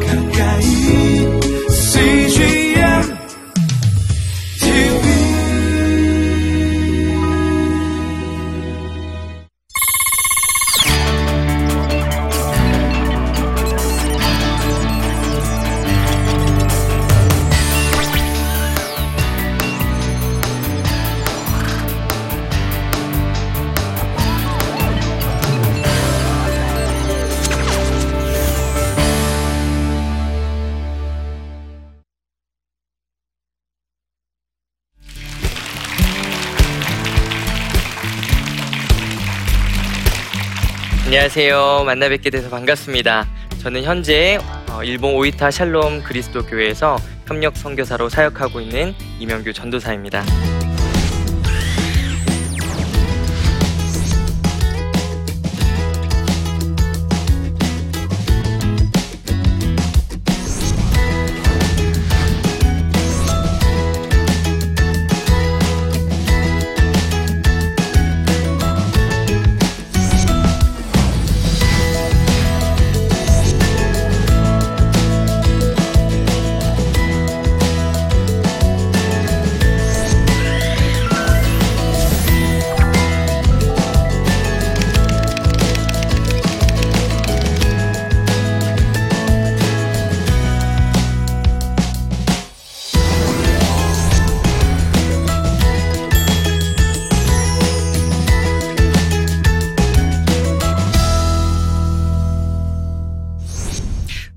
가까 안녕하세요. 만나 뵙게 돼서 반갑습니다. 저는 현재 어, 일본 오이타 샬롬 그리스도 교회에서 협력 선교사로 사역하고 있는 이명규 전도사입니다.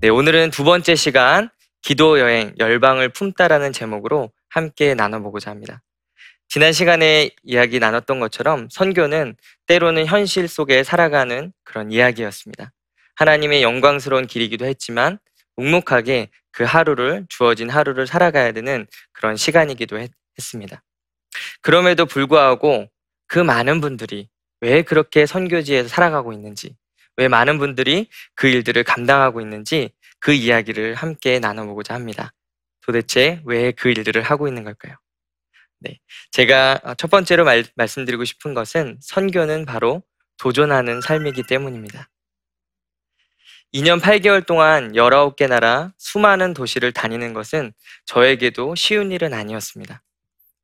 네, 오늘은 두 번째 시간 기도 여행 열방을 품다라는 제목으로 함께 나눠보고자 합니다. 지난 시간에 이야기 나눴던 것처럼 선교는 때로는 현실 속에 살아가는 그런 이야기였습니다. 하나님의 영광스러운 길이기도 했지만 묵묵하게 그 하루를 주어진 하루를 살아가야 되는 그런 시간이기도 했, 했습니다. 그럼에도 불구하고 그 많은 분들이 왜 그렇게 선교지에서 살아가고 있는지, 왜 많은 분들이 그 일들을 감당하고 있는지 그 이야기를 함께 나눠보고자 합니다. 도대체 왜 그 일들을 하고 있는 걸까요? 네. 제가 어, 첫 번째로 말, 말씀드리고 싶은 것은 선교는 바로 도전하는 삶이기 때문입니다. 2년 8개월 동안 19개 나라 수많은 도시를 다니는 것은 저에게도 쉬운 일은 아니었습니다.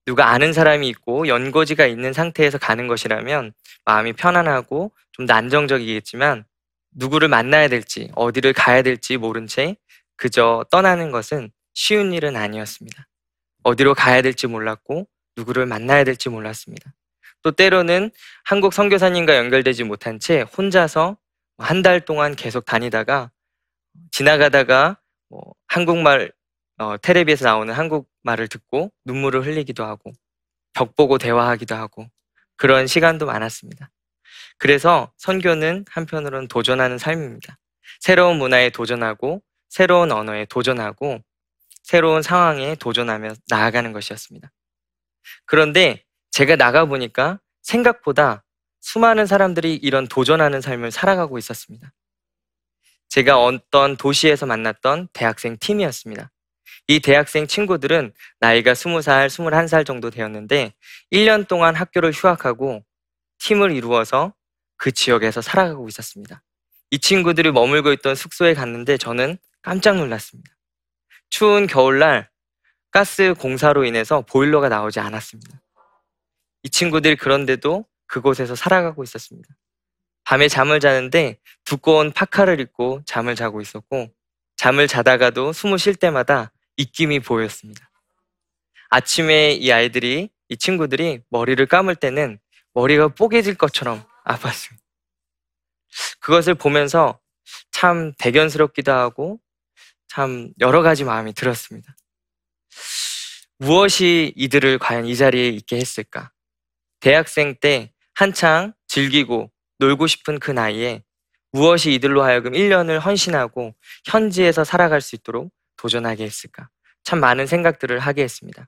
누가 아는 사람이 있고 연고지가 있는 상태에서 가는 것이라면 마음이 편안하고 좀 더 안정적이겠지만 누구를 만나야 될지 어디를 가야 될지 모른 채 그저 떠나는 것은 쉬운 일은 아니었습니다. 어디로 가야 될지 몰랐고 누구를 만나야 될지 몰랐습니다. 또 때로는 한국 선교사님과 연결되지 못한 채 혼자서 한 달 동안 계속 다니다가 지나가다가 뭐 한국말 어, 텔레비에서 나오는 한국 말을 듣고 눈물을 흘리기도 하고 벽 보고 대화하기도 하고 그런 시간도 많았습니다. 그래서 선교는 한편으로는 도전하는 삶입니다. 새로운 문화에 도전하고 새로운 언어에 도전하고 새로운 상황에 도전하며 나아가는 것이었습니다. 그런데 제가 나가보니까 생각보다 수많은 사람들이 이런 도전하는 삶을 살아가고 있었습니다. 제가 어떤 도시에서 만났던 대학생 팀이었습니다. 이 대학생 친구들은 나이가 20살, 21살 정도 되었는데 1년 동안 학교를 휴학하고 팀을 이루어서 그 지역에서 살아가고 있었습니다. 이 친구들이 머물고 있던 숙소에 갔는데 저는 깜짝 놀랐습니다. 추운 겨울날 가스 공사로 인해서 보일러가 나오지 않았습니다. 이 친구들이 그런데도 그곳에서 살아가고 있었습니다. 밤에 잠을 자는데 두꺼운 파카를 입고 잠을 자고 있었고 잠을 자다가도 숨을 쉴 때마다 입김이 보였습니다. 아침에 이 아이들이 이 친구들이 머리를 감을 때는 머리가 뽀개질 것처럼 아팠습니다. 그것을 보면서 참 대견스럽기도 하고 참 여러 가지 마음이 들었습니다. 무엇이 이들을 과연 이 자리에 있게 했을까? 대학생 때 한창 즐기고 놀고 싶은 그 나이에 무엇이 이들로 하여금 1년을 헌신하고 현지에서 살아갈 수 있도록 도전하게 했을까? 참 많은 생각들을 하게 했습니다.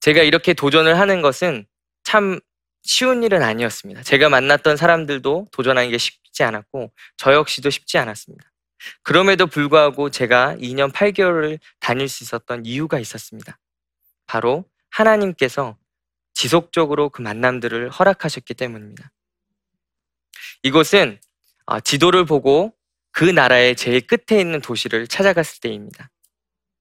제가 이렇게 도전을 하는 것은 참 쉬운 일은 아니었습니다. 제가 만났던 사람들도 도전하는 게 쉽지 않았고 저 역시도 쉽지 않았습니다. 그럼에도 불구하고 제가 2년 8개월을 다닐 수 있었던 이유가 있었습니다. 바로 하나님께서 지속적으로 그 만남들을 허락하셨기 때문입니다. 이곳은 아, 지도를 보고 그 나라의 제일 끝에 있는 도시를 찾아갔을 때입니다.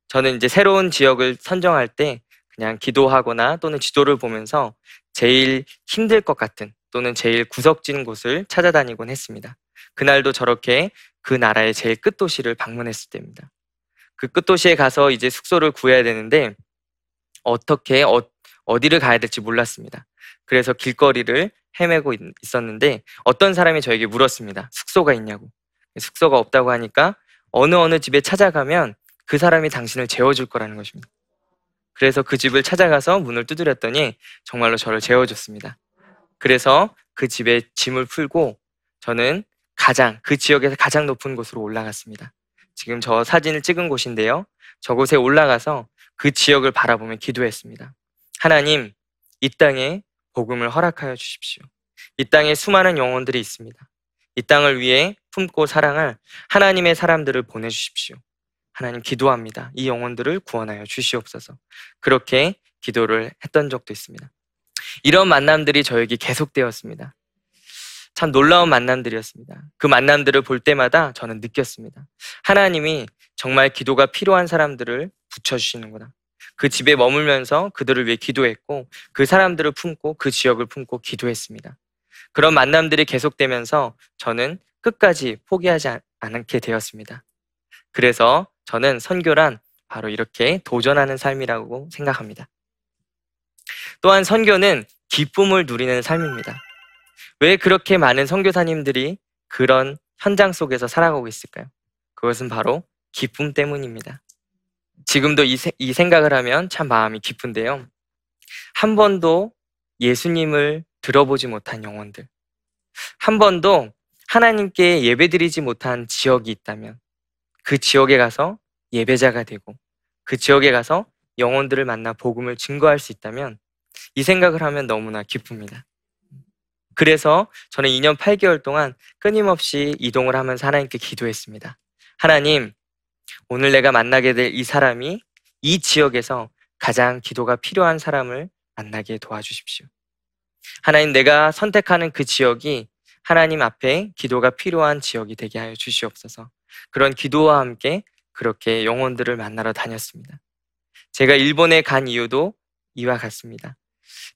저는 이제 새로운 지역을 선정할 때 그냥 기도하거나 또는 지도를 보면서 제일 힘들 것 같은 또는 제일 구석진 곳을 찾아다니곤 했습니다. 그날도 저렇게 그 나라의 제일 끝 도시를 방문했을 때입니다. 그 끝 도시에 가서 이제 숙소를 구해야 되는데 어떻게 어, 어디를 가야 될지 몰랐습니다. 그래서 길거리를 헤매고 있, 있었는데 어떤 사람이 저에게 물었습니다. 숙소가 있냐고. 숙소가 없다고 하니까 어느 어느 집에 찾아가면 그 사람이 당신을 재워줄 거라는 것입니다. 그래서 그 집을 찾아가서 문을 두드렸더니 정말로 저를 재워줬습니다. 그래서 그 집에 짐을 풀고 저는 가장 그 지역에서 가장 높은 곳으로 올라갔습니다. 지금 저 사진을 찍은 곳인데요. 저곳에 올라가서 그 지역을 바라보며 기도했습니다. 하나님, 이 땅에 복음을 허락하여 주십시오. 이 땅에 수많은 영혼들이 있습니다. 이 땅을 위해 품고 사랑할 하나님의 사람들을 보내주십시오. 하나님 기도합니다. 이 영혼들을 구원하여 주시옵소서. 그렇게 기도를 했던 적도 있습니다. 이런 만남들이 저에게 계속되었습니다. 참 놀라운 만남들이었습니다. 그 만남들을 볼 때마다 저는 느꼈습니다. 하나님이 정말 기도가 필요한 사람들을 붙여주시는구나. 그 집에 머물면서 그들을 위해 기도했고 그 사람들을 품고 그 지역을 품고 기도했습니다. 그런 만남들이 계속되면서 저는 끝까지 포기하지 않게 되었습니다. 그래서 저는 선교란 바로 이렇게 도전하는 삶이라고 생각합니다. 또한 선교는 기쁨을 누리는 삶입니다. 왜 그렇게 많은 선교사님들이 그런 현장 속에서 살아가고 있을까요? 그것은 바로 기쁨 때문입니다. 지금도 이, 이 생각을 하면 참 마음이 기쁜데요. 한 번도 예수님을 들어보지 못한 영혼들, 한 번도 하나님께 예배드리지 못한 지역이 있다면 그 지역에 가서 예배자가 되고 그 지역에 가서 영혼들을 만나 복음을 증거할 수 있다면 이 생각을 하면 너무나 기쁩니다. 그래서 저는 2년 8개월 동안 끊임없이 이동을 하면서 하나님께 기도했습니다. 하나님, 오늘 내가 만나게 될 이 사람이 이 지역에서 가장 기도가 필요한 사람을 만나게 도와주십시오. 하나님, 내가 선택하는 그 지역이 하나님 앞에 기도가 필요한 지역이 되게 하여 주시옵소서. 그런 기도와 함께 그렇게 영혼들을 만나러 다녔습니다. 제가 일본에 간 이유도 이와 같습니다.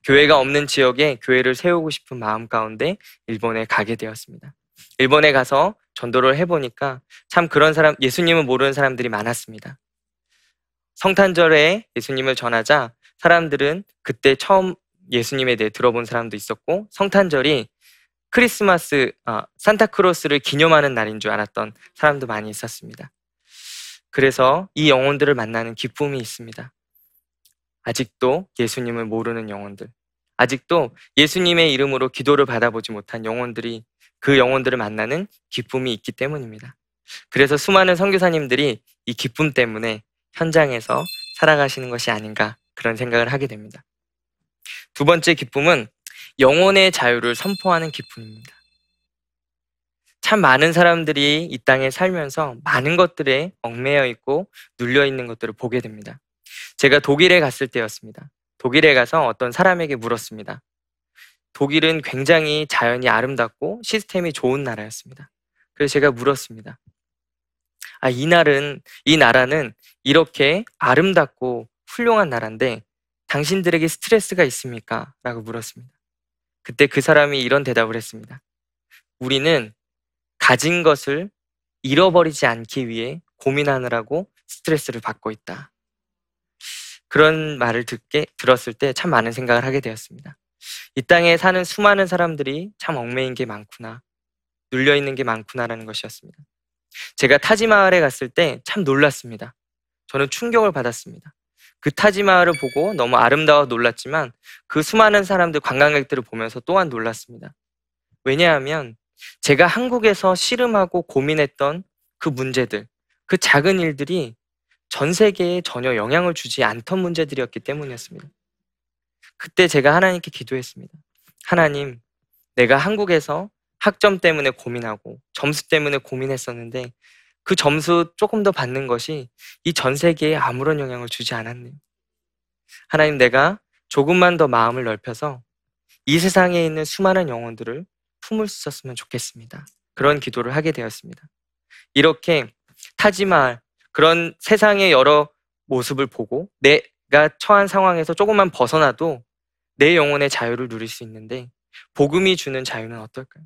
교회가 없는 지역에 교회를 세우고 싶은 마음 가운데 일본에 가게 되었습니다. 일본에 가서 전도를 해보니까 참 그런 사람, 예수님을 모르는 사람들이 많았습니다. 성탄절에 예수님을 전하자 사람들은 그때 처음 예수님에 대해 들어본 사람도 있었고 성탄절이 크리스마스, 아, 산타크로스를 기념하는 날인 줄 알았던 사람도 많이 있었습니다. 그래서 이 영혼들을 만나는 기쁨이 있습니다. 아직도 예수님을 모르는 영혼들, 아직도 예수님의 이름으로 기도를 받아보지 못한 영혼들이 그 영혼들을 만나는 기쁨이 있기 때문입니다. 그래서 수많은 선교사님들이 이 기쁨 때문에 현장에서 살아가시는 것이 아닌가 그런 생각을 하게 됩니다. 두 번째 기쁨은 영혼의 자유를 선포하는 기쁨입니다. 참 많은 사람들이 이 땅에 살면서 많은 것들에 얽매여 있고 눌려 있는 것들을 보게 됩니다. 제가 독일에 갔을 때였습니다. 독일에 가서 어떤 사람에게 물었습니다. 독일은 굉장히 자연이 아름답고 시스템이 좋은 나라였습니다. 그래서 제가 물었습니다. 아, 이 날은, 이 나라는 이렇게 아름답고 훌륭한 나라인데 당신들에게 스트레스가 있습니까? 라고 물었습니다. 그때 그 사람이 이런 대답을 했습니다. 우리는 가진 것을 잃어버리지 않기 위해 고민하느라고 스트레스를 받고 있다. 그런 말을 듣게 들었을 때 참 많은 생각을 하게 되었습니다. 이 땅에 사는 수많은 사람들이 참 얽매인 게 많구나. 눌려 있는 게 많구나라는 것이었습니다. 제가 타지마을에 갔을 때 참 놀랐습니다. 저는 충격을 받았습니다. 그 타지마을을 보고 너무 아름다워 놀랐지만 그 수많은 사람들, 관광객들을 보면서 또한 놀랐습니다. 왜냐하면 제가 한국에서 씨름하고 고민했던 그 문제들, 그 작은 일들이 전 세계에 전혀 영향을 주지 않던 문제들이었기 때문이었습니다. 그때 제가 하나님께 기도했습니다. 하나님, 내가 한국에서 학점 때문에 고민하고 점수 때문에 고민했었는데 그 점수 조금 더 받는 것이 이 전 세계에 아무런 영향을 주지 않았네요. 하나님, 내가 조금만 더 마음을 넓혀서 이 세상에 있는 수많은 영혼들을 품을 수 있었으면 좋겠습니다. 그런 기도를 하게 되었습니다. 이렇게 타지 말 그런 세상의 여러 모습을 보고 내가 처한 상황에서 조금만 벗어나도 내 영혼의 자유를 누릴 수 있는데 복음이 주는 자유는 어떨까요?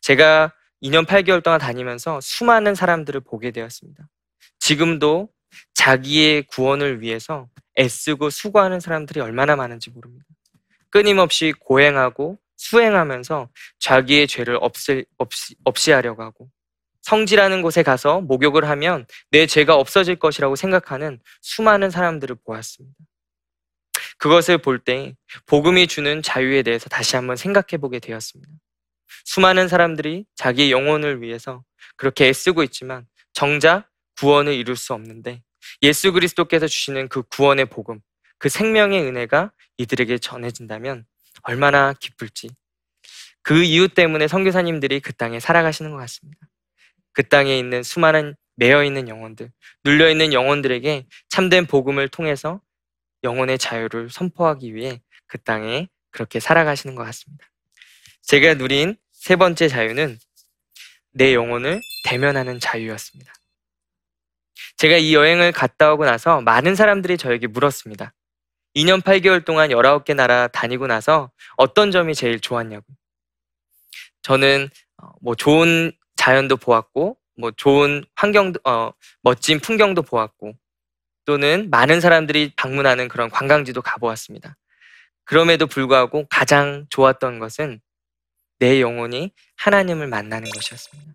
제가 2년 8개월 동안 다니면서 수많은 사람들을 보게 되었습니다. 지금도 자기의 구원을 위해서 애쓰고 수고하는 사람들이 얼마나 많은지 모릅니다. 끊임없이 고행하고 수행하면서 자기의 죄를 없을, 없이, 없이 하려고 하고 성지라는 곳에 가서 목욕을 하면 내 죄가 없어질 것이라고 생각하는 수많은 사람들을 보았습니다. 그것을 볼 때 복음이 주는 자유에 대해서 다시 한번 생각해 보게 되었습니다. 수많은 사람들이 자기 영혼을 위해서 그렇게 애쓰고 있지만 정작 구원을 이룰 수 없는데 예수 그리스도께서 주시는 그 구원의 복음, 그 생명의 은혜가 이들에게 전해진다면 얼마나 기쁠지. 그 이유 때문에 선교사님들이 그 땅에 살아가시는 것 같습니다. 그 땅에 있는 수많은 매여 있는 영혼들, 눌려 있는 영혼들에게 참된 복음을 통해서 영혼의 자유를 선포하기 위해 그 땅에 그렇게 살아가시는 것 같습니다. 제가 누린 세 번째 자유는 내 영혼을 대면하는 자유였습니다. 제가 이 여행을 갔다 오고 나서 많은 사람들이 저에게 물었습니다. 2년 8개월 동안 19개 나라 다니고 나서 어떤 점이 제일 좋았냐고. 저는 어, 뭐 좋은 자연도 보았고, 뭐 좋은 환경도, 어, 멋진 풍경도 보았고, 또는 많은 사람들이 방문하는 그런 관광지도 가보았습니다. 그럼에도 불구하고 가장 좋았던 것은 내 영혼이 하나님을 만나는 것이었습니다.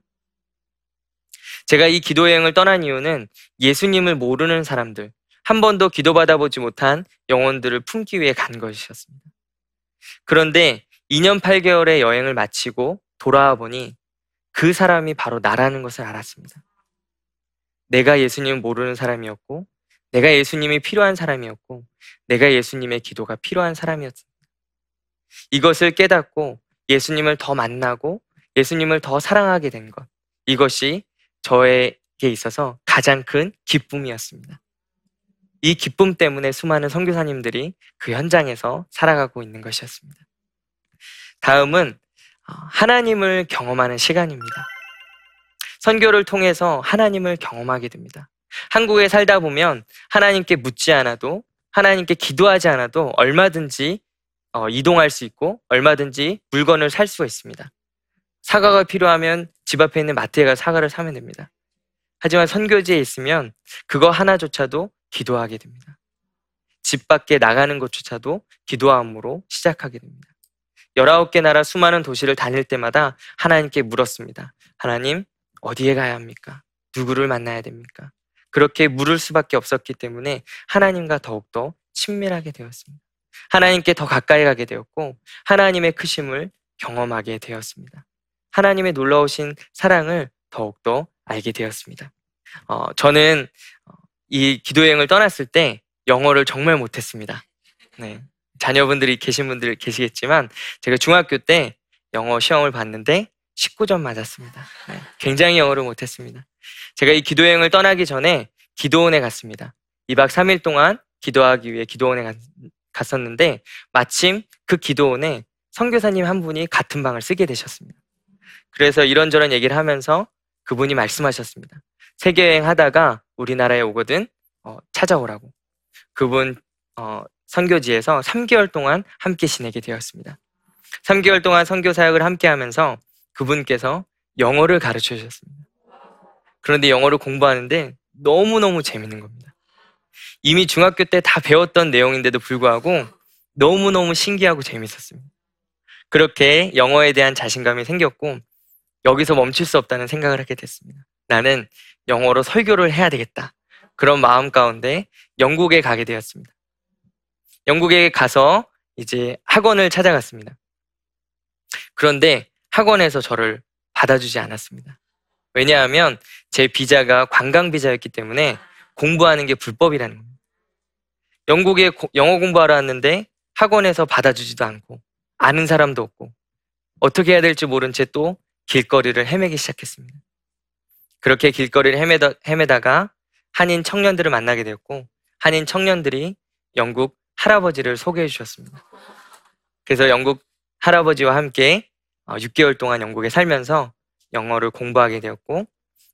제가 이 기도 여행을 떠난 이유는 예수님을 모르는 사람들, 한 번도 기도받아 보지 못한 영혼들을 품기 위해 간 것이었습니다. 그런데 2년 8개월의 여행을 마치고 돌아와 보니 그 사람이 바로 나라는 것을 알았습니다. 내가 예수님을 모르는 사람이었고, 내가 예수님이 필요한 사람이었고, 내가 예수님의 기도가 필요한 사람이었습니다. 이것을 깨닫고 예수님을 더 만나고 예수님을 더 사랑하게 된 것. 이것이 저에게 있어서 가장 큰 기쁨이었습니다. 이 기쁨 때문에 수많은 선교사님들이 그 현장에서 살아가고 있는 것이었습니다. 다음은 어, 하나님을 경험하는 시간입니다. 선교를 통해서 하나님을 경험하게 됩니다. 한국에 살다 보면 하나님께 묻지 않아도 하나님께 기도하지 않아도 얼마든지 어, 이동할 수 있고 얼마든지 물건을 살 수가 있습니다. 사과가 필요하면 집 앞에 있는 마트에 가서 사과를 사면 됩니다. 하지만 선교지에 있으면 그거 하나조차도 기도하게 됩니다. 집 밖에 나가는 것조차도 기도함으로 시작하게 됩니다. 19개 나라 수많은 도시를 다닐 때마다 하나님께 물었습니다. 하나님, 어디에 가야 합니까? 누구를 만나야 됩니까? 그렇게 물을 수밖에 없었기 때문에 하나님과 더욱더 친밀하게 되었습니다. 하나님께 더 가까이 가게 되었고, 하나님의 크심을 경험하게 되었습니다. 하나님의 놀라우신 사랑을 더욱더 알게 되었습니다. 어, 저는 이 기도여행을 떠났을 때 영어를 정말 못했습니다. 네. 자녀분들이 계신 분들 계시겠지만 제가 중학교 때 영어 시험을 봤는데 19점 맞았습니다. 네. 굉장히 영어를 못했습니다. 제가 이 기도여행을 떠나기 전에 기도원에 갔습니다. 2박 3일 동안 기도하기 위해 기도원에 갔었는데 마침 그 기도원에 선교사님 한 분이 같은 방을 쓰게 되셨습니다. 그래서 이런저런 얘기를 하면서 그분이 말씀하셨습니다. 세계 여행 하다가 우리나라에 오거든 어, 찾아오라고. 그분 어, 선교지에서 3개월 동안 함께 지내게 되었습니다. 3개월 동안 선교 사역을 함께 하면서 그분께서 영어를 가르쳐 주셨습니다. 그런데 영어를 공부하는데 너무너무 재밌는 겁니다. 이미 중학교 때 다 배웠던 내용인데도 불구하고 너무너무 신기하고 재밌었습니다. 그렇게 영어에 대한 자신감이 생겼고 여기서 멈출 수 없다는 생각을 하게 됐습니다. 나는 영어로 설교를 해야 되겠다. 그런 마음 가운데 영국에 가게 되었습니다. 영국에 가서 이제 학원을 찾아갔습니다. 그런데 학원에서 저를 받아주지 않았습니다. 왜냐하면 제 비자가 관광 비자였기 때문에 공부하는 게 불법이라는 겁니다. 영국에 영어 공부하러 왔는데 학원에서 받아주지도 않고 아는 사람도 없고 어떻게 해야 될지 모른 채 또 길거리를 헤매기 시작했습니다. 그렇게 길거리를 헤매다, 헤매다가 한인 청년들을 만나게 되었고 한인 청년들이 영국 할아버지를 소개해 주셨습니다. 그래서 영국 할아버지와 함께 6개월 어, 동안 영국에 살면서 영어를 공부하게 되었고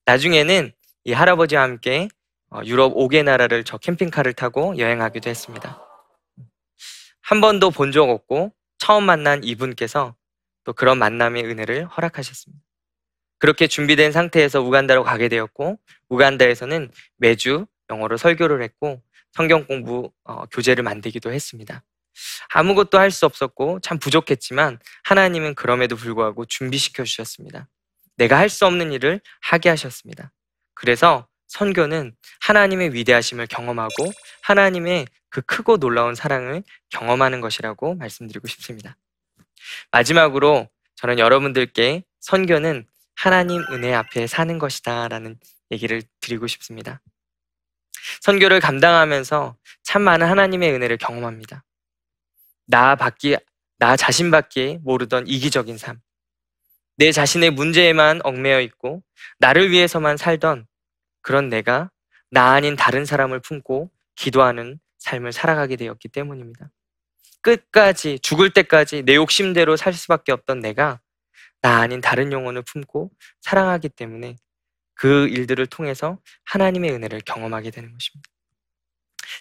나중에는 이 할아버지와 함께 어, 유럽 5개 나라를 저 캠핑카를 타고 여행하기도 했습니다. 한 번도 본 적 없고 처음 만난 이분께서 또 그런 만남의 은혜를 허락하셨습니다. 그렇게 준비된 상태에서 우간다로 가게 되었고 우간다에서는 매주 영어로 설교를 했고 성경 공부 어, 교재를 만들기도 했습니다. 아무것도 할 수 없었고 참 부족했지만 하나님은 그럼에도 불구하고 준비시켜 주셨습니다. 내가 할 수 없는 일을 하게 하셨습니다. 그래서 선교는 하나님의 위대하심을 경험하고 하나님의 그 크고 놀라운 사랑을 경험하는 것이라고 말씀드리고 싶습니다. 마지막으로 저는 여러분들께 선교는 하나님 은혜 앞에 사는 것이다 라는 얘기를 드리고 싶습니다. 선교를 감당하면서 참 많은 하나님의 은혜를 경험합니다. 나 받기, 나 자신 받기에 모르던 이기적인 삶. 내 자신의 문제에만 얽매여 있고 나를 위해서만 살던 그런 내가 나 아닌 다른 사람을 품고 기도하는 삶을 살아가게 되었기 때문입니다. 끝까지 죽을 때까지 내 욕심대로 살 수밖에 없던 내가 나 아닌 다른 영혼을 품고 사랑하기 때문에 그 일들을 통해서 하나님의 은혜를 경험하게 되는 것입니다.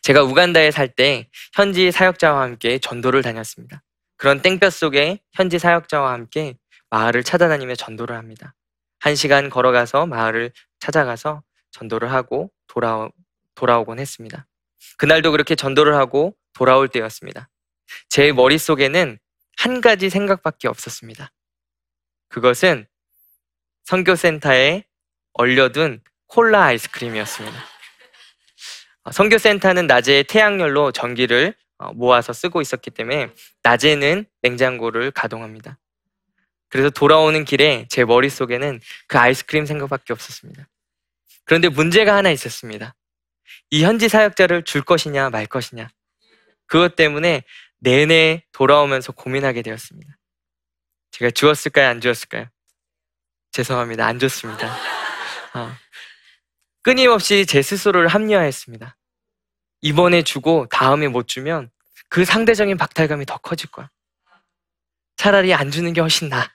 제가 우간다에 살 때 현지 사역자와 함께 전도를 다녔습니다. 그런 땡볕 속에 현지 사역자와 함께 마을을 찾아다니며 전도를 합니다. 한 시간 걸어가서 마을을 찾아가서 전도를 하고 돌아오, 돌아오곤 했습니다. 그날도 그렇게 전도를 하고 돌아올 때였습니다. 제 머릿속에는 한 가지 생각밖에 없었습니다. 그것은 선교센터에 얼려둔 콜라 아이스크림이었습니다. 선교센터는 낮에 태양열로 전기를 어, 모아서 쓰고 있었기 때문에 낮에는 냉장고를 가동합니다. 그래서 돌아오는 길에 제 머릿속에는 그 아이스크림 생각밖에 없었습니다. 그런데 문제가 하나 있었습니다. 이 현지 사역자를 줄 것이냐 말 것이냐. 그것 때문에 내내 돌아오면서 고민하게 되었습니다. 제가 주었을까요? 안 주었을까요? 죄송합니다. 안 줬습니다. 어. 끊임없이 제 스스로를 합리화했습니다. 이번에 주고 다음에 못 주면 그 상대적인 박탈감이 더 커질 거야. 차라리 안 주는 게 훨씬 나아.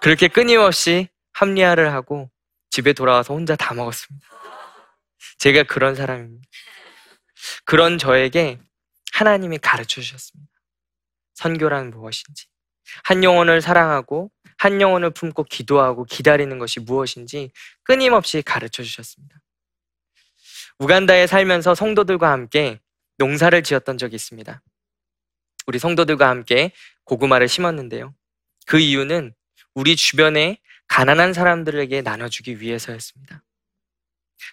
그렇게 끊임없이 합리화를 하고 집에 돌아와서 혼자 다 먹었습니다. 제가 그런 사람입니다. 그런 저에게 하나님이 가르쳐 주셨습니다. 선교란 무엇인지, 한 영혼을 사랑하고 한 영혼을 품고 기도하고 기다리는 것이 무엇인지 끊임없이 가르쳐 주셨습니다. 우간다에 살면서 성도들과 함께 농사를 지었던 적이 있습니다. 우리 성도들과 함께 고구마를 심었는데요. 그 이유는 우리 주변에 가난한 사람들에게 나눠주기 위해서였습니다.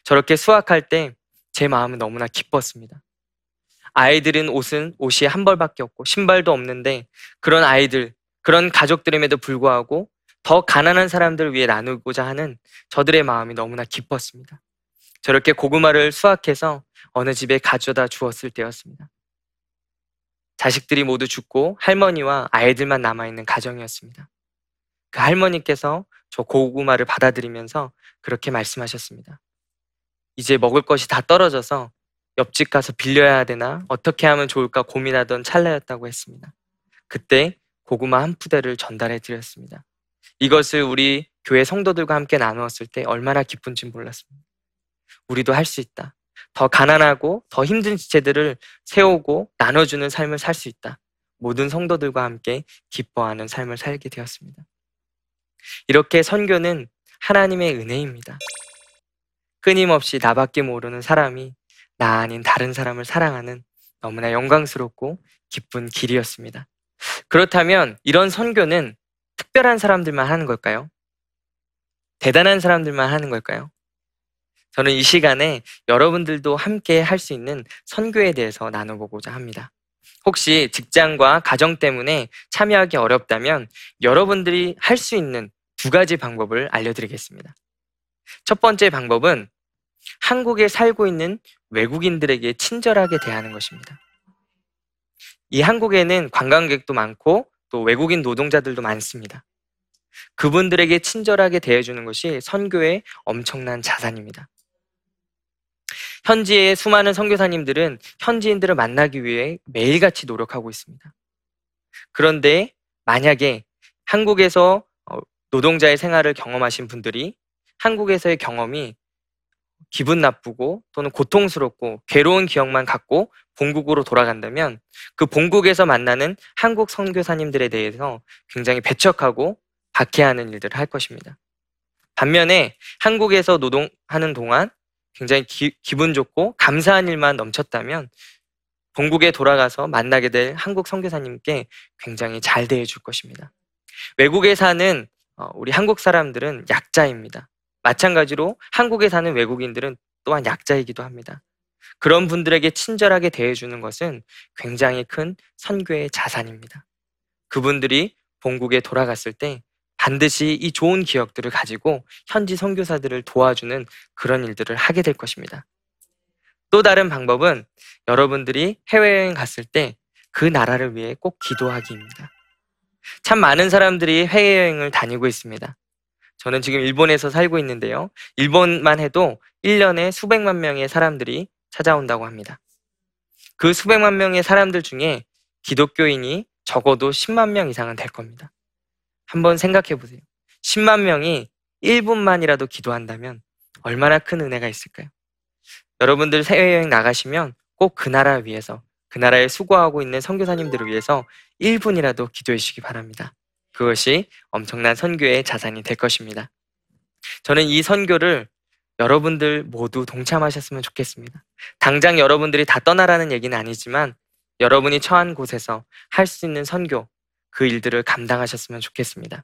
저렇게 수확할 때 제 마음은 너무나 기뻤습니다. 아이들은 옷은 옷이 한 벌밖에 없고 신발도 없는데 그런 아이들, 그런 가족들임에도 불구하고 더 가난한 사람들을 위해 나누고자 하는 저들의 마음이 너무나 기뻤습니다. 저렇게 고구마를 수확해서 어느 집에 가져다 주었을 때였습니다. 자식들이 모두 죽고 할머니와 아이들만 남아있는 가정이었습니다. 그 할머니께서 저 고구마를 받아들이면서 그렇게 말씀하셨습니다. 이제 먹을 것이 다 떨어져서 옆집 가서 빌려야 되나 어떻게 하면 좋을까 고민하던 찰나였다고 했습니다. 그때 고구마 한 푸대를 전달해 드렸습니다. 이것을 우리 교회 성도들과 함께 나누었을 때 얼마나 기쁜지 몰랐습니다. 우리도 할 수 있다. 더 가난하고 더 힘든 지체들을 세우고 나눠주는 삶을 살 수 있다. 모든 성도들과 함께 기뻐하는 삶을 살게 되었습니다. 이렇게 선교는 하나님의 은혜입니다. 끊임없이 나밖에 모르는 사람이 나 아닌 다른 사람을 사랑하는 너무나 영광스럽고 기쁜 길이었습니다. 그렇다면 이런 선교는 특별한 사람들만 하는 걸까요? 대단한 사람들만 하는 걸까요? 저는 이 시간에 여러분들도 함께 할 수 있는 선교에 대해서 나눠보고자 합니다. 혹시 직장과 가정 때문에 참여하기 어렵다면 여러분들이 할 수 있는 두 가지 방법을 알려드리겠습니다. 첫 번째 방법은 한국에 살고 있는 외국인들에게 친절하게 대하는 것입니다. 이 한국에는 관광객도 많고 또 외국인 노동자들도 많습니다. 그분들에게 친절하게 대해주는 것이 선교의 엄청난 자산입니다. 현지의 수많은 선교사님들은 현지인들을 만나기 위해 매일같이 노력하고 있습니다. 그런데 만약에 한국에서 어, 노동자의 생활을 경험하신 분들이 한국에서의 경험이 기분 나쁘고 또는 고통스럽고 괴로운 기억만 갖고 본국으로 돌아간다면 그 본국에서 만나는 한국 선교사님들에 대해서 굉장히 배척하고 박해하는 일들을 할 것입니다. 반면에 한국에서 노동하는 동안 굉장히 기, 분 좋고 감사한 일만 넘쳤다면 본국에 돌아가서 만나게 될 한국 선교사님께 굉장히 잘 대해줄 것입니다. 외국에 사는 어, 우리 한국 사람들은 약자입니다. 마찬가지로 한국에 사는 외국인들은 또한 약자이기도 합니다. 그런 분들에게 친절하게 대해주는 것은 굉장히 큰 선교의 자산입니다. 그분들이 본국에 돌아갔을 때 반드시 이 좋은 기억들을 가지고 현지 선교사들을 도와주는 그런 일들을 하게 될 것입니다. 또 다른 방법은 여러분들이 해외여행 갔을 때 그 나라를 위해 꼭 기도하기입니다. 참 많은 사람들이 해외여행을 다니고 있습니다. 저는 지금 일본에서 살고 있는데요. 일본만 해도 1년에 수백만 명의 사람들이 찾아온다고 합니다. 그 수백만 명의 사람들 중에 기독교인이 적어도 10만 명 이상은 될 겁니다. 한번 생각해 보세요. 10만 명이 1분만이라도 기도한다면 얼마나 큰 은혜가 있을까요? 여러분들 해외여행 나가시면 꼭 그 나라 위해서 그 나라에 수고하고 있는 선교사님들을 위해서 1분이라도 기도해 주시기 바랍니다. 그것이 엄청난 선교의 자산이 될 것입니다. 저는 이 선교를 여러분들 모두 동참하셨으면 좋겠습니다. 당장 여러분들이 다 떠나라는 얘기는 아니지만 여러분이 처한 곳에서 할 수 있는 선교, 그 일들을 감당하셨으면 좋겠습니다.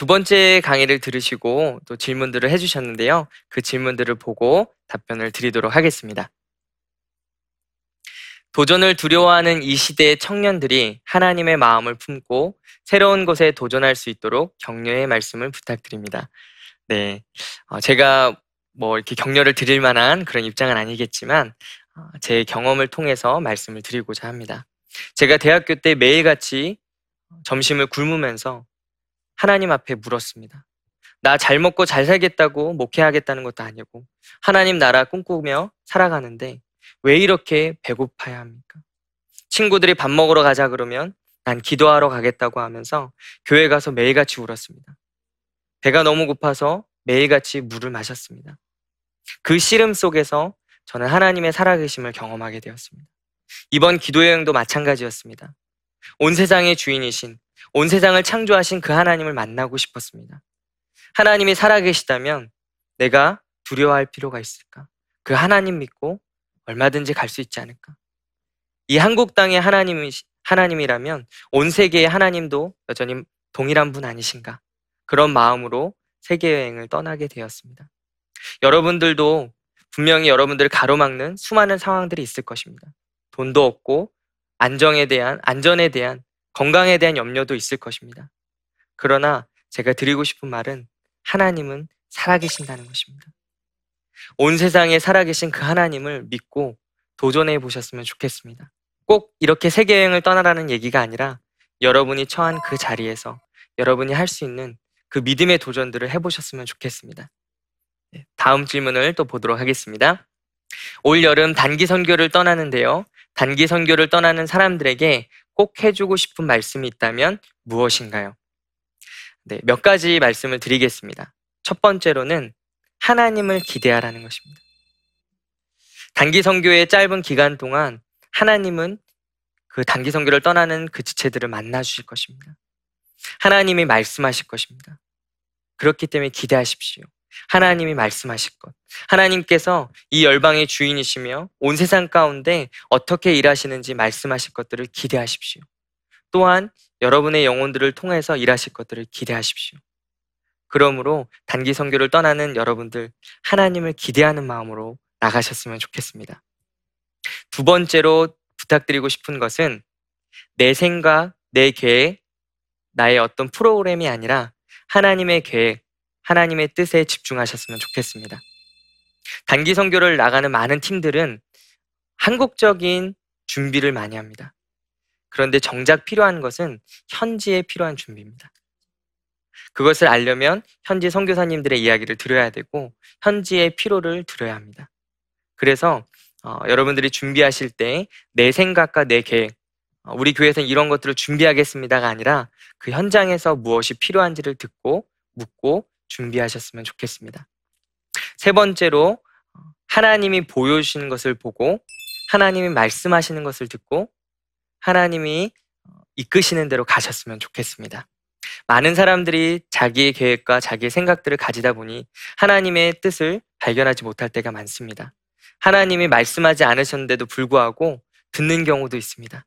두 번째 강의를 들으시고 또 질문들을 해주셨는데요. 그 질문들을 보고 답변을 드리도록 하겠습니다. 도전을 두려워하는 이 시대의 청년들이 하나님의 마음을 품고 새로운 것에 도전할 수 있도록 격려의 말씀을 부탁드립니다. 네, 어, 제가 뭐 이렇게 격려를 드릴 만한 그런 입장은 아니겠지만 어, 제 경험을 통해서 말씀을 드리고자 합니다. 제가 대학교 때 매일같이 점심을 굶으면서 하나님 앞에 물었습니다. 나 잘 먹고 잘 살겠다고 목회하겠다는 것도 아니고 하나님 나라 꿈꾸며 살아가는데 왜 이렇게 배고파야 합니까? 친구들이 밥 먹으러 가자 그러면 난 기도하러 가겠다고 하면서 교회 가서 매일같이 울었습니다. 배가 너무 고파서 매일같이 물을 마셨습니다. 그 씨름 속에서 저는 하나님의 살아계심을 경험하게 되었습니다. 이번 기도 여행도 마찬가지였습니다. 온 세상의 주인이신 온 세상을 창조하신 그 하나님을 만나고 싶었습니다. 하나님이 살아계시다면 내가 두려워할 필요가 있을까? 그 하나님 믿고 얼마든지 갈 수 있지 않을까? 이 한국 땅의 하나님이, 하나님이라면 온 세계의 하나님도 여전히 동일한 분 아니신가? 그런 마음으로 세계여행을 떠나게 되었습니다. 여러분들도 분명히 여러분들을 가로막는 수많은 상황들이 있을 것입니다. 돈도 없고 안정에 대한, 안전에 대한 건강에 대한 염려도 있을 것입니다. 그러나 제가 드리고 싶은 말은 하나님은 살아계신다는 것입니다. 온 세상에 살아계신 그 하나님을 믿고 도전해 보셨으면 좋겠습니다. 꼭 이렇게 세계여행을 떠나라는 얘기가 아니라 여러분이 처한 그 자리에서 여러분이 할 수 있는 그 믿음의 도전들을 해보셨으면 좋겠습니다. 네, 다음 질문을 또 보도록 하겠습니다. 올 여름 단기 선교를 떠나는데요. 단기 선교를 떠나는 사람들에게 꼭 해주고 싶은 말씀이 있다면 무엇인가요? 네, 몇 가지 말씀을 드리겠습니다. 첫 번째로는 하나님을 기대하라는 것입니다. 단기 선교의 짧은 기간 동안 하나님은 그 단기 선교를 떠나는 그 지체들을 만나 주실 것입니다. 하나님이 말씀하실 것입니다. 그렇기 때문에 기대하십시오. 하나님이 말씀하실 것. 하나님께서 이 열방의 주인이시며 온 세상 가운데 어떻게 일하시는지 말씀하실 것들을 기대하십시오. 또한 여러분의 영혼들을 통해서 일하실 것들을 기대하십시오. 그러므로 단기 선교를 떠나는 여러분들 하나님을 기대하는 마음으로 나가셨으면 좋겠습니다. 두 번째로 부탁드리고 싶은 것은 내 생각, 내 계획, 나의 어떤 프로그램이 아니라 하나님의 계획, 하나님의 뜻에 집중하셨으면 좋겠습니다. 단기 선교를 나가는 많은 팀들은 한국적인 준비를 많이 합니다. 그런데 정작 필요한 것은 현지에 필요한 준비입니다. 그것을 알려면 현지 선교사님들의 이야기를 들어야 되고 현지의 피로를 들어야 합니다. 그래서 어, 여러분들이 준비하실 때 내 생각과 내 계획, 어, 우리 교회에서는 이런 것들을 준비하겠습니다가 아니라 그 현장에서 무엇이 필요한지를 듣고 묻고 준비하셨으면 좋겠습니다. 세 번째로 어, 하나님이 보여주시는 것을 보고 하나님이 말씀하시는 것을 듣고 하나님이 어, 이끄시는 대로 가셨으면 좋겠습니다. 많은 사람들이 자기의 계획과 자기의 생각들을 가지다 보니 하나님의 뜻을 발견하지 못할 때가 많습니다. 하나님이 말씀하지 않으셨는데도 불구하고 듣는 경우도 있습니다.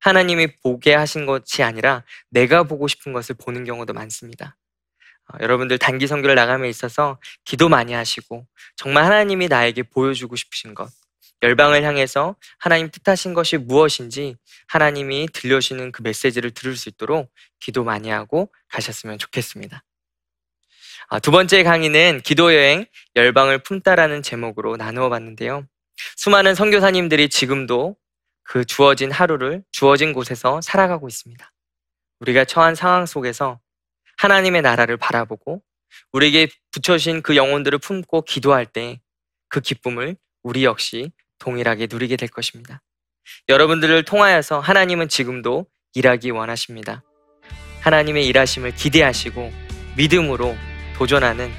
하나님이 보게 하신 것이 아니라 내가 보고 싶은 것을 보는 경우도 많습니다. 어, 여러분들 단기 선교를 나감에 있어서 기도 많이 하시고 정말 하나님이 나에게 보여주고 싶으신 것, 열방을 향해서 하나님 뜻하신 것이 무엇인지 하나님이 들려주시는 그 메시지를 들을 수 있도록 기도 많이 하고 가셨으면 좋겠습니다. 아, 두 번째 강의는 기도 여행 열방을 품다라는 제목으로 나누어 봤는데요. 수많은 선교사님들이 지금도 그 주어진 하루를 주어진 곳에서 살아가고 있습니다. 우리가 처한 상황 속에서 하나님의 나라를 바라보고 우리에게 붙여주신 그 영혼들을 품고 기도할 때 그 기쁨을 우리 역시 동일하게 누리게 될 것입니다. 여러분들을 통하여서 하나님은 지금도 일하기 원하십니다. 하나님의 일하심을 기대하시고 믿음으로 도전하는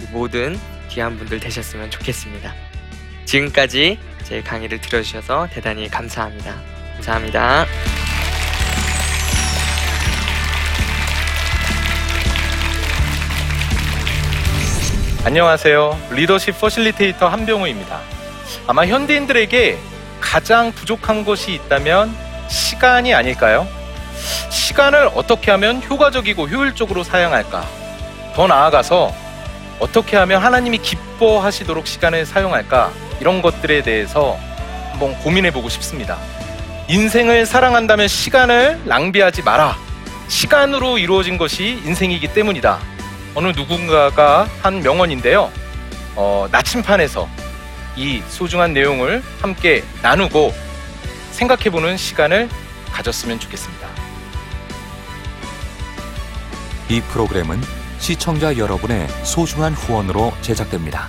이 모든 귀한 분들 되셨으면 좋겠습니다. 지금까지 제 강의를 들어주셔서 대단히 감사합니다. 감사합니다. 안녕하세요. 리더십 퍼실리테이터 한병우입니다. 아마 현대인들에게 가장 부족한 것이 있다면 시간이 아닐까요? 시간을 어떻게 하면 효과적이고 효율적으로 사용할까? 더 나아가서 어떻게 하면 하나님이 기뻐하시도록 시간을 사용할까? 이런 것들에 대해서 한번 고민해 보고 싶습니다. 인생을 사랑한다면 시간을 낭비하지 마라. 시간으로 이루어진 것이 인생이기 때문이다. 어느 누군가가 한 명언인데요. 어, 나침판에서 이 소중한 내용을 함께 나누고 생각해보는 시간을 가졌으면 좋겠습니다. 이 프로그램은 시청자 여러분의 소중한 후원으로 제작됩니다.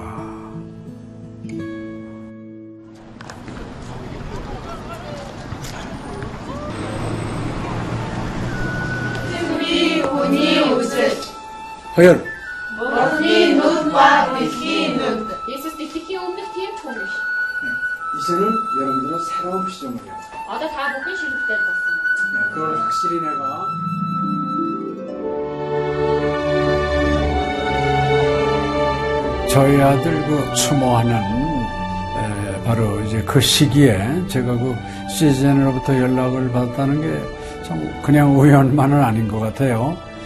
허연. 먹기 눈과 듣기 눈. 예수 듣기 없는 뒤에 총이시. 네, 이제는 여러분들은 새로운 피조물이야. 아다 다 먹기 싫을 때 봤어. 그걸 확실히 내가. 저희 아들 그 추모하는 바로 이제 그 시기에 제가 그 시즌으로부터 연락을 받았다는 게 참 그냥 우연만은 아닌 것 같아요.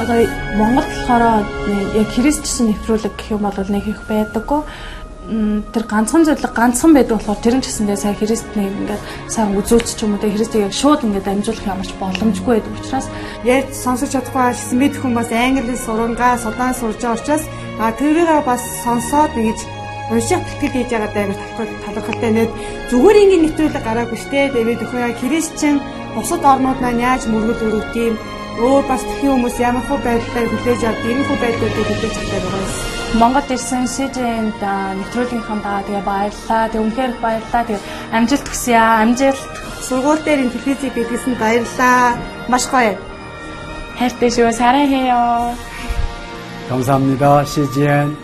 Одоо Монгол болохоор яг христчсэн нэвтрүүлэг гэх юм бол нэг их байдаггүй. Тэр ганцхан зөвлөг ганцхан байдаг болохоор тэр нь ч гэсэндээ сайн христний ингээд сайн үзүүлч ч юм уу тэ христийг яг шууд ингээд амжуулах ямар ч боломжгүй байдаг учраас ярьж сонсож чадахгүй байсан мэд хүн бас англи сурангаа судаан сурж байгаа учраас а тэрийг бас сонсоод ингэж унших тэтгэл хийж байгаа даа талархалтай нэг зүгээр ингээд нэвтрүүлэг гараагүй штэ тэгээд өхөө христчэн бусад орнууд маань яаж мөргөл өрөвд юм өөр бас тхэн хүмүүс ямар хөө байдлаар хүлээж авд ийм хөө байдлуудыг хүлээж авдаг байгаа юм. Монгол ирсэн СЖН-д нэвтрүүлгийнхаа даа тэгээ баярлаа. Тэгээ үнхээр баярлаа. Тэгээ амжилт хүсье аа. Амжилт. Сургууль дээр ин телевизийг бидлсэн баярлаа. Маш гоё. хайртай шүү. 사랑해요. 감사합니다. CGN